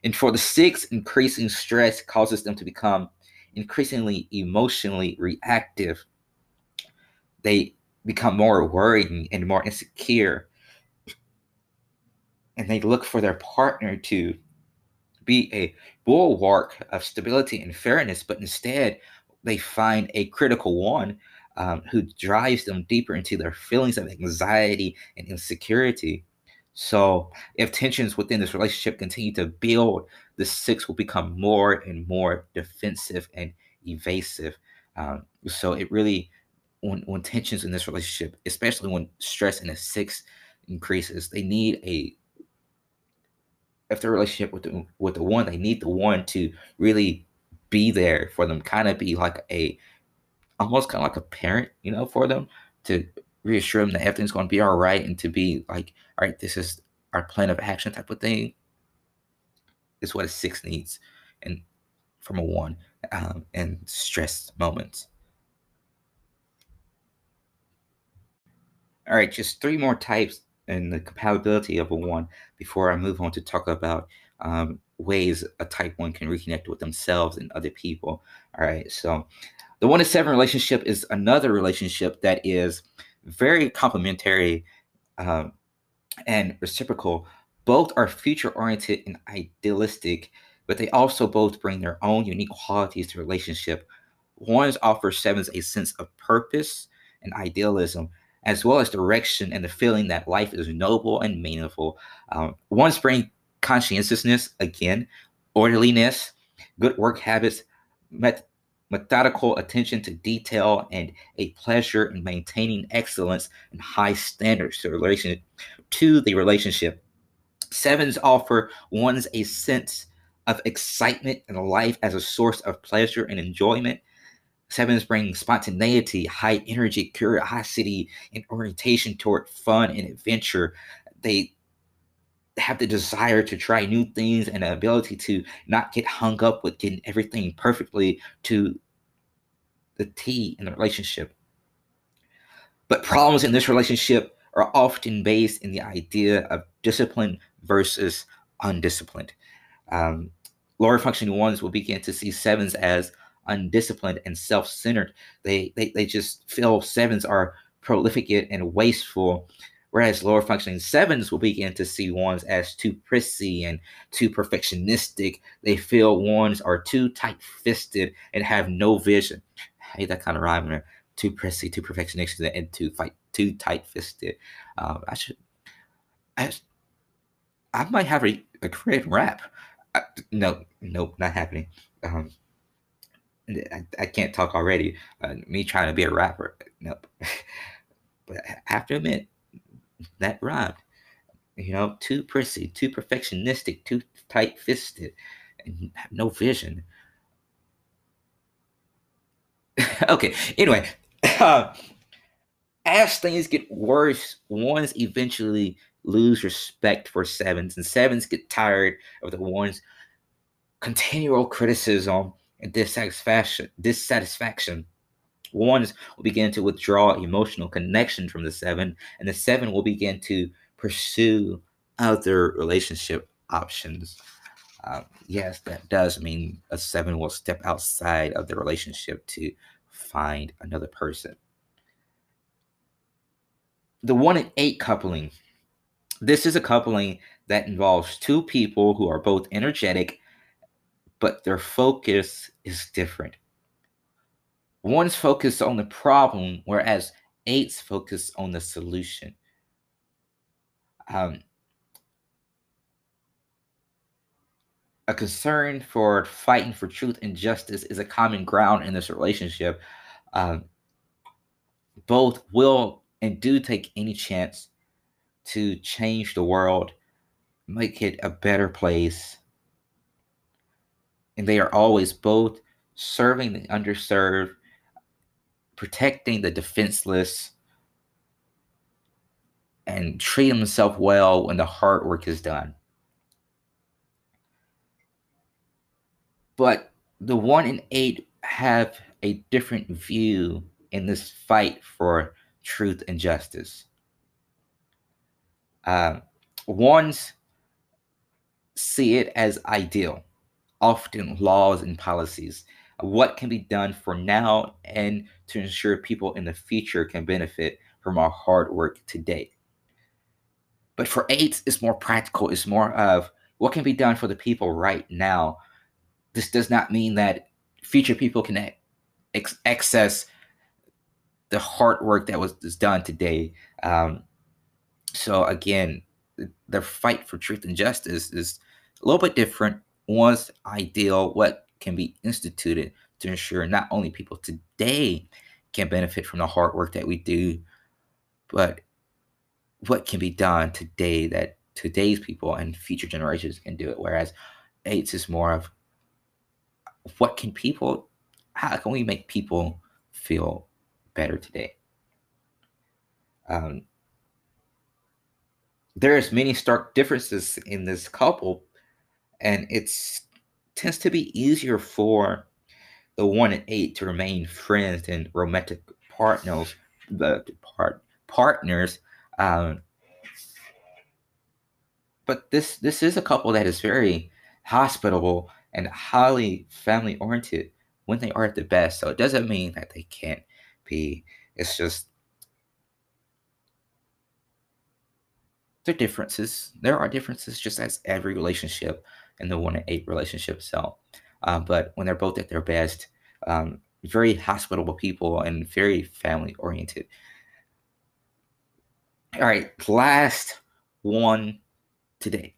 And for the six, increasing stress causes them to become increasingly emotionally reactive. They become more worried and more insecure and they look for their partner to be a bulwark of stability and fairness, but instead they find a critical one um, who drives them deeper into their feelings of anxiety and insecurity. So, if tensions within this relationship continue to build, the six will become more and more defensive and evasive. Um, so, it really, when, when tensions in this relationship, especially when stress in a six increases, they need a if their relationship with the with the one, they need the one to really be there for them, kind of be like a almost kind of like a parent, you know, for them to reassure them that everything's going to be all right and to be like, all right, this is our plan of action type of thing. Is what a six needs, and from a one, um, and stress moments. All right, just three more types and the compatibility of a one before I move on to talk about um, ways a type one can reconnect with themselves and other people. All right, so the one to seven relationship is another relationship that is very complementary um, and reciprocal. Both are future oriented and idealistic, but they also both bring their own unique qualities to relationship. Ones offer sevens a sense of purpose and idealism, as well as direction and the feeling that life is noble and meaningful. Um, ones bring conscientiousness, again, orderliness, good work habits, met- methodical attention to detail, and a pleasure in maintaining excellence and high standards to relation to the relationship. Sevens offer ones a sense of excitement in life as a source of pleasure and enjoyment, Sevens bring spontaneity, high energy, curiosity, and orientation toward fun and adventure. They have the desire to try new things and the ability to not get hung up with getting everything perfectly to the T in the relationship. But problems in this relationship are often based in the idea of discipline versus undisciplined. Um, lower functioning ones will begin to see sevens as undisciplined and self-centered. They they, they just feel sevens are prolific and wasteful. Whereas lower functioning sevens will begin to see ones as too prissy and too perfectionistic. They feel ones are too tight fisted and have no vision. I hate that kind of rhyme there. Too prissy, too perfectionistic, and too fight, too tight fisted. Um, I should, I, I might have a, a creative rap. I, no, nope, not happening. Um, I, I can't talk already. Uh, me trying to be a rapper, nope. but have to admit, that rhymed. You know, too prissy, too perfectionistic, too tight fisted, and have no vision. okay, anyway, uh, as things get worse, ones eventually lose respect for sevens, and sevens get tired of the ones' continual criticism and dissatisfaction. Dissatisfaction ones will begin to withdraw emotional connection from the seven, and the seven will begin to pursue other relationship options. Uh, yes, that does mean a seven will step outside of the relationship to find another person. The one and eight coupling. This is a coupling that involves two people who are both energetic, but their focus is different. One's focused on the problem, whereas eight's focused on the solution. Um, a concern for fighting for truth and justice is a common ground in this relationship. Um, both will and do take any chance to change the world, make it a better place. And they are always both serving the underserved protecting the defenseless and treating themselves well when the hard work is done. But the one in eight have a different view in this fight for truth and justice. Uh, ones see it as ideal, often laws and policies what can be done for now and to ensure people in the future can benefit from our hard work today. But for eights, it's more practical. It's more of what can be done for the people right now. This does not mean that future people can ex- access the hard work that was, done today. Um, so again, the fight for truth and justice is a little bit different. One's ideal, what can be instituted to ensure not only people today can benefit from the hard work that we do, but what can be done today that today's people and future generations can do it. Whereas eights is more of what can people, how can we make people feel better today? Um, there's many stark differences in this couple, and it's tends to be easier for the one and eight to remain friends and romantic partners. The part partners. Um, but this this is a couple that is very hospitable and highly family oriented when they are at the best. So it doesn't mean that they can't be. It's just there differences. There are differences, just as every relationship in the one and eight relationship cell. Uh, but when they're both at their best, um, very hospitable people and very family oriented. All right, last one today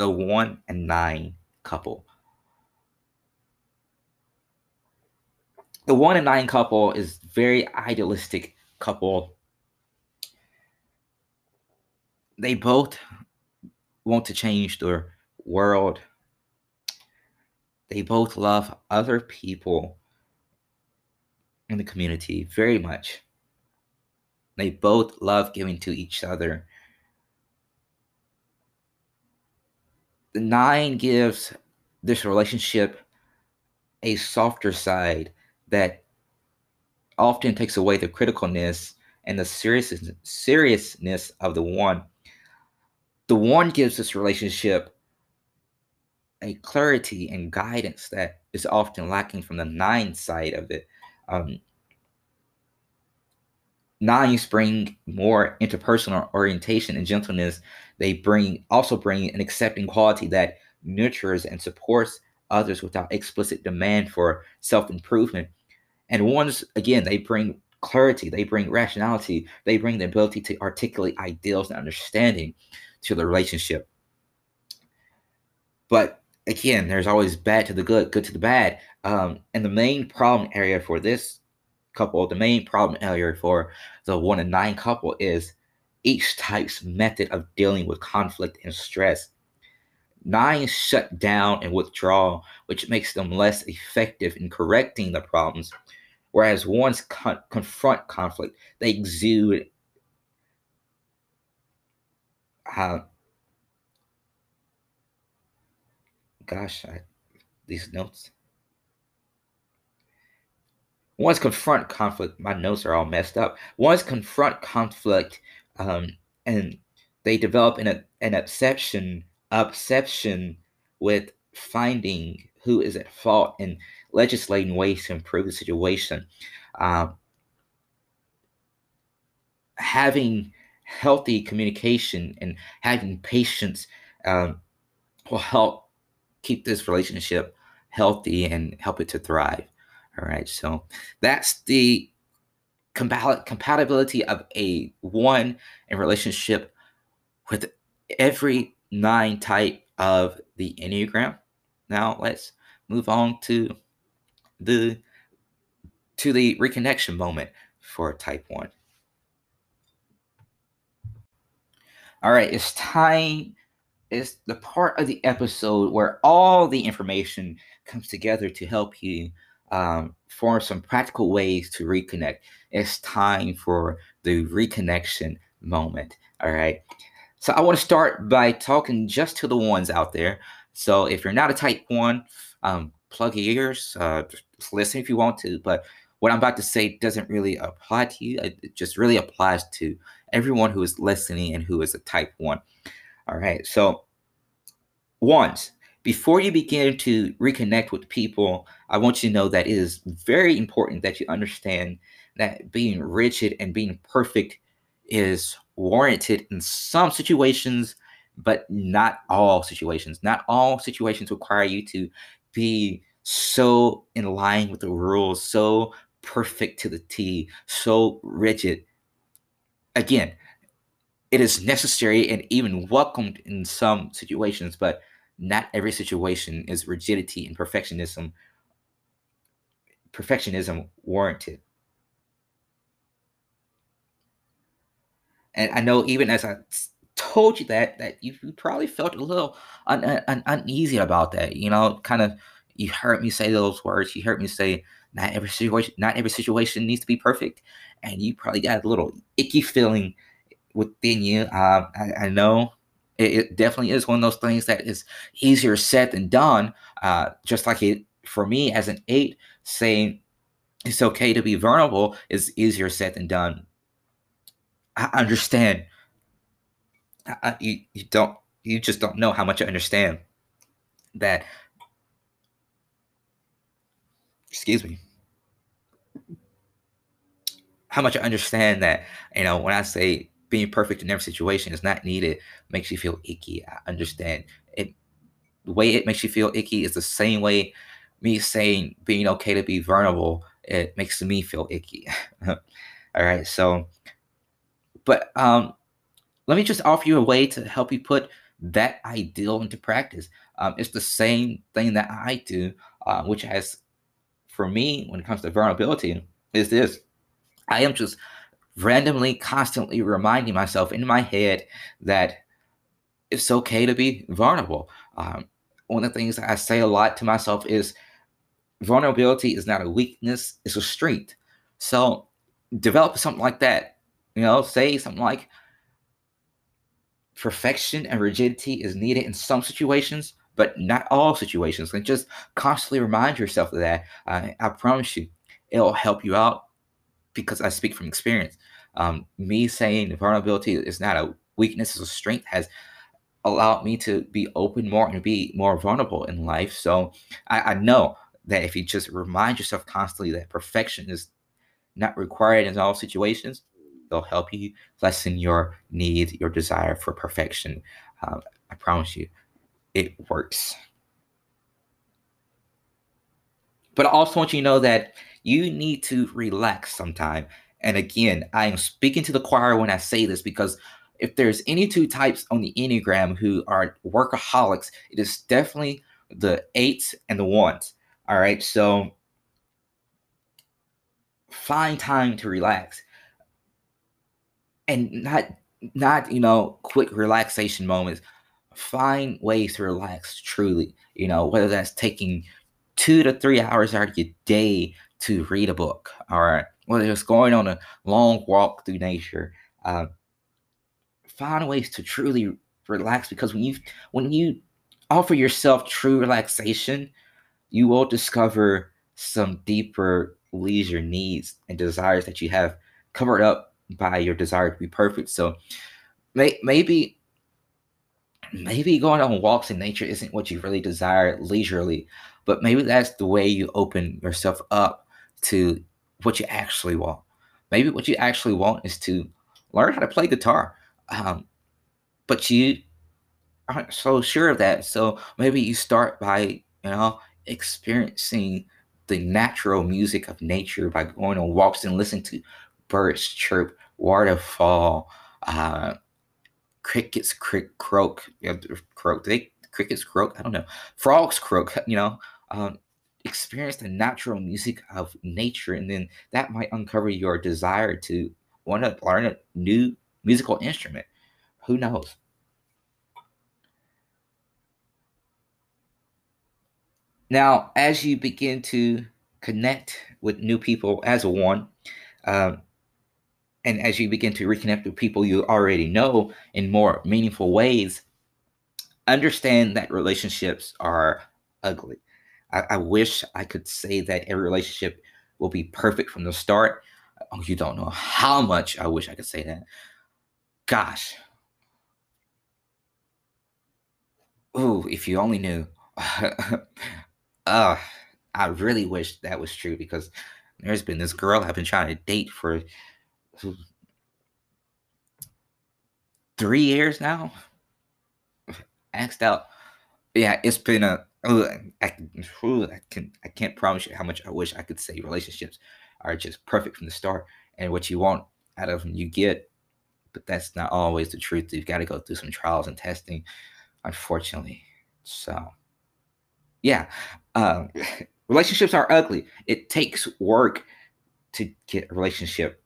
the one and nine couple. The one and nine couple is very idealistic couple. They both want to change their world. They both love other people in the community very much. They both love giving to each other. The nine gives this relationship a softer side that often takes away the criticalness and the seriousness, seriousness of the one. The one gives this relationship a clarity and guidance that is often lacking from the nine side of it. Um, nines bring more interpersonal orientation and gentleness. They bring also bring an accepting quality that nurtures and supports others without explicit demand for self improvement. And ones, again, they bring clarity, they bring rationality, they bring the ability to articulate ideals and understanding to the relationship. But again, there's always bad to the good, good to the bad. Um, and the main problem area for this couple, the main problem area for the one and nine couple is each type's method of dealing with conflict and stress. Nine shut down and withdraw, which makes them less effective in correcting the problems, whereas ones con- confront conflict, they exude uh, gosh, I, these notes. Once confront conflict, my notes are all messed up. Once confront conflict, um, and they develop an an obsession obsession with finding who is at fault and legislating ways to improve the situation. Um, having healthy communication and having patience um, will help keep this relationship healthy and help it to thrive. All right. So that's the compatibility of a one in relationship with every nine type of the Enneagram. Now let's move on to the to the reconnection moment for type one. All right, it's time is the part of the episode where all the information comes together to help you um, form some practical ways to reconnect. It's time for the reconnection moment. All right. So I want to start by talking just to the ones out there. So if you're not a type one, um, plug your ears, uh, listen if you want to. But what I'm about to say doesn't really apply to you. It just really applies to everyone who is listening and who is a type one. All right. So, once before you begin to reconnect with people, I want you to know that it is very important that you understand that being rigid and being perfect is warranted in some situations, but not all situations. Not all situations require you to be so in line with the rules, so perfect to the T, so rigid. Again, it is necessary and even welcomed in some situations, but not every situation is rigidity and perfectionism perfectionism warranted. And I know even as I told you that that you, probably felt a little un, un, uneasy about that. You know, kind of you heard me say those words. You heard me say not every situation not every situation needs to be perfect, and you probably got a little icky feeling within you. Um, I, I, know it, it, definitely is one of those things that is easier said than done. Uh, just like it for me as an eight, saying it's okay to be vulnerable is easier said than done. I understand. I, you, you don't you just don't know how much I understand that. Excuse me how much I understand that, you know, when I say being perfect in every situation is not needed makes you feel icky. I understand it. The way it makes you feel icky is the same way me saying being okay to be vulnerable it makes me feel icky. All right, so, but um, let me just offer you a way to help you put that ideal into practice. Um, it's the same thing that I do, uh, which has, for me, when it comes to vulnerability, is this: I am just randomly, constantly reminding myself in my head that it's okay to be vulnerable. Um, one of the things I say a lot to myself is vulnerability is not a weakness, it's a strength. So develop something like that. You know, say something like perfection and rigidity is needed in some situations, but not all situations. And just constantly remind yourself of that. Uh, I promise you, it'll help you out because I speak from experience. Um, me saying vulnerability is not a weakness, it's a strength, has allowed me to be open more and be more vulnerable in life. So I, I know that if you just remind yourself constantly that perfection is not required in all situations, it'll help you lessen your need, your desire for perfection. Um, I promise you, it works. But I also want you to know that you need to relax sometime. And again, I am speaking to the choir when I say this because if there's any two types on the Enneagram who are workaholics, it is definitely the eights and the ones. All right. So find time to relax and not not you know quick relaxation moments find ways to relax truly you know whether that's taking two to three hours out of your day to read a book all right whether it's going on a long walk through nature uh, find ways to truly relax because when you when you offer yourself true relaxation you will discover some deeper leisure needs and desires that you have covered up by your desire to be perfect. So may, maybe maybe going on walks in nature isn't what you really desire leisurely, but maybe that's the way you open yourself up to what you actually want. Maybe what you actually want is to learn how to play guitar, um, but you aren't so sure of that. So maybe you start by you know experiencing the natural music of nature by going on walks and listening to birds chirp, waterfall, uh, crickets crick, croak, you know, croak. They crickets croak. I don't know. Frogs croak. You know, um, experience the natural music of nature, and then that might uncover your desire to want to learn a new musical instrument. Who knows? Now, as you begin to connect with new people as one, um, and as you begin to reconnect with people you already know in more meaningful ways, understand that relationships are ugly. I, I wish I could say that every relationship will be perfect from the start. Oh, you don't know how much I wish I could say that. Gosh. Ooh, if you only knew. uh, I really wish that was true because there's been this girl I've been trying to date for three years now. Asked out. Yeah, it's been a. I, I can I can't promise you how much I wish I could say relationships are just perfect from the start and what you want out of them you get, but that's not always the truth. You've got to go through some trials and testing, unfortunately. So yeah, um, relationships are ugly. It takes work to get a relationship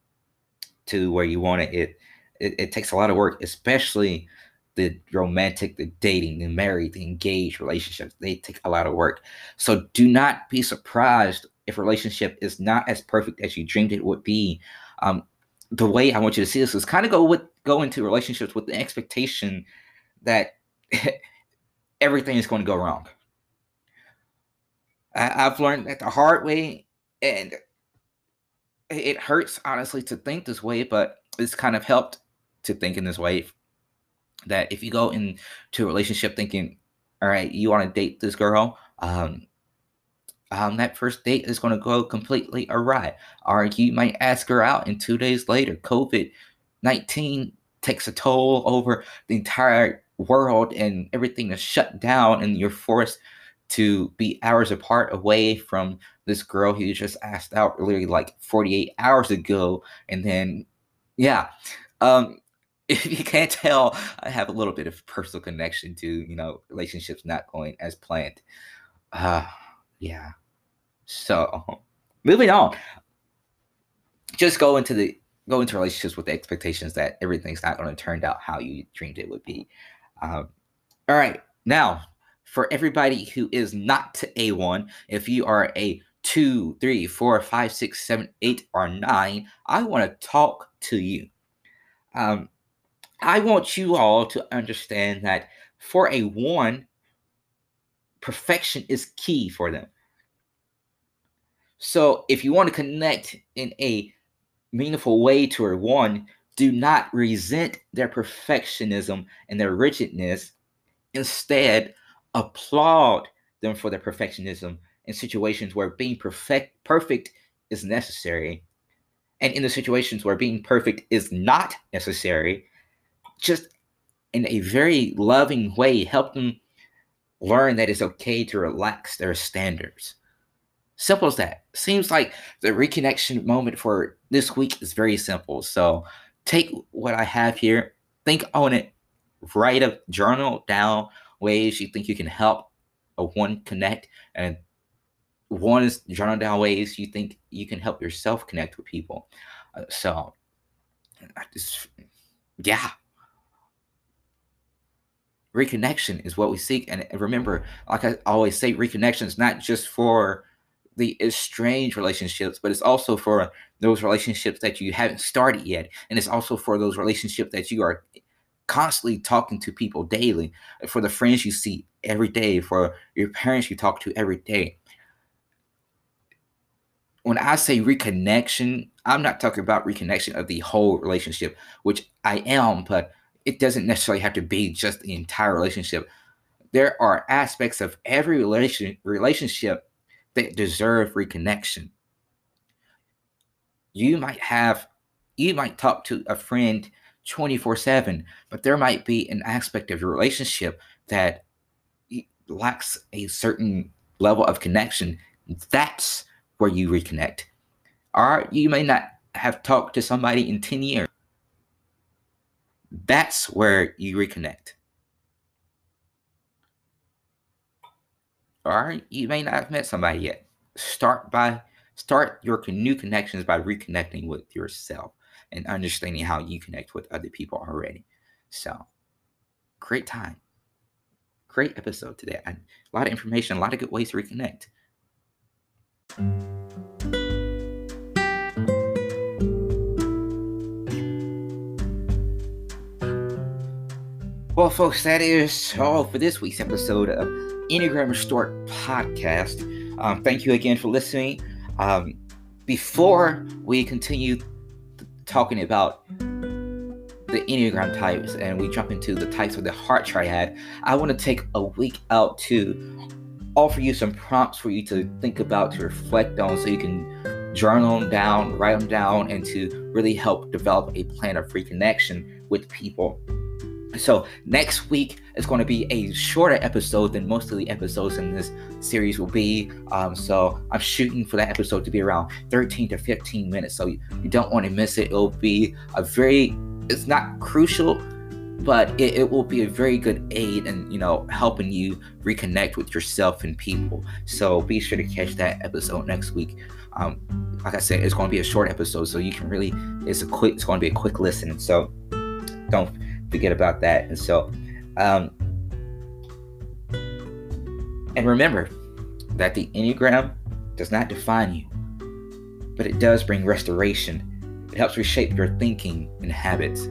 to where you want it. It it, it takes a lot of work, especially the romantic, the dating, the married, the engaged relationships. They take a lot of work. So do not be surprised if relationship is not as perfect as you dreamed it would be. Um, the way I want you to see this is kind of go with go into relationships with the expectation that everything is going to go wrong. I, I've learned that the hard way, and it hurts honestly to think this way, but it's kind of helped to think in this way. That if you go into a relationship thinking, all right, you want to date this girl, um, um, that first date is going to go completely awry. Or you might ask her out, and two days later, COVID 19 takes a toll over the entire world, and everything is shut down, and you're forced to be hours apart away from this girl who you just asked out literally like 48 hours ago. And then, yeah. Um, if you can't tell, I have a little bit of personal connection to, you know, relationships not going as planned. Uh, yeah. So, moving on. Just go into the go into relationships with the expectations that everything's not going to turn out how you dreamed it would be. Um, all right, now for everybody who is not A1, if you are a two, three, four, five, six, seven, eight, or nine, I want to talk to you. Um, I want you all to understand that for a one, perfection is key for them. So if you want to connect in a meaningful way to a one, do not resent their perfectionism and their rigidness. Instead, applaud them for their perfectionism in situations where being perfect perfect is necessary And in the situations where being perfect is not necessary, just in a very loving way, help them learn that it's okay to relax their standards. Simple as that. Seems like the reconnection moment for this week is very simple. So take what I have here, think on it, write a journal down ways you think you can help a one connect, and one is journal down ways you think you can help yourself connect with people. Uh, so, I just, yeah, reconnection is what we seek. And remember, like I always say, reconnection is not just for the estranged relationships, but it's also for those relationships that you haven't started yet. And it's also for those relationships that you are constantly talking to people daily, for the friends you see every day, for your parents you talk to every day. When I say reconnection, I'm not talking about reconnection of the whole relationship, which I am, but it doesn't necessarily have to be just the entire relationship. There are aspects of every relation relationship that deserve reconnection. You might have, you might talk to a friend 24 7, but there might be an aspect of your relationship that lacks a certain level of connection. That's where you reconnect. Or you may not have talked to somebody in 10 years. That's where you reconnect. Or you may not have met somebody yet. Start by start your new connections by reconnecting with yourself and understanding how you connect with other people already. So, great time. Great episode today. a lot of information, a lot of good ways to reconnect. Well, folks, that is all for this week's episode of Enneagram Restored Podcast. Um, thank you again for listening. Um, before we continue talking about the Enneagram types and we jump into the types of the heart triad, I want to take a week out to offer you some prompts for you to think about, to reflect on, so you can journal them down, write them down, and to really help develop a plan of reconnection with people so next week is going to be a shorter episode than most of the episodes in this series will be. Um, so I'm shooting for that episode to be around 13 to 15 minutes. So you, you don't want to miss it. It'll be a very, it's not crucial, but it, it, will be a very good aid in you know helping you reconnect with yourself and people. So be sure to catch that episode next week. Um, like I said, it's going to be a short episode, so you can really it's a quick. It's going to be a quick listen. So don't forget about that. And so, um, and remember that the Enneagram does not define you, but it does bring restoration. It helps reshape your thinking and habits.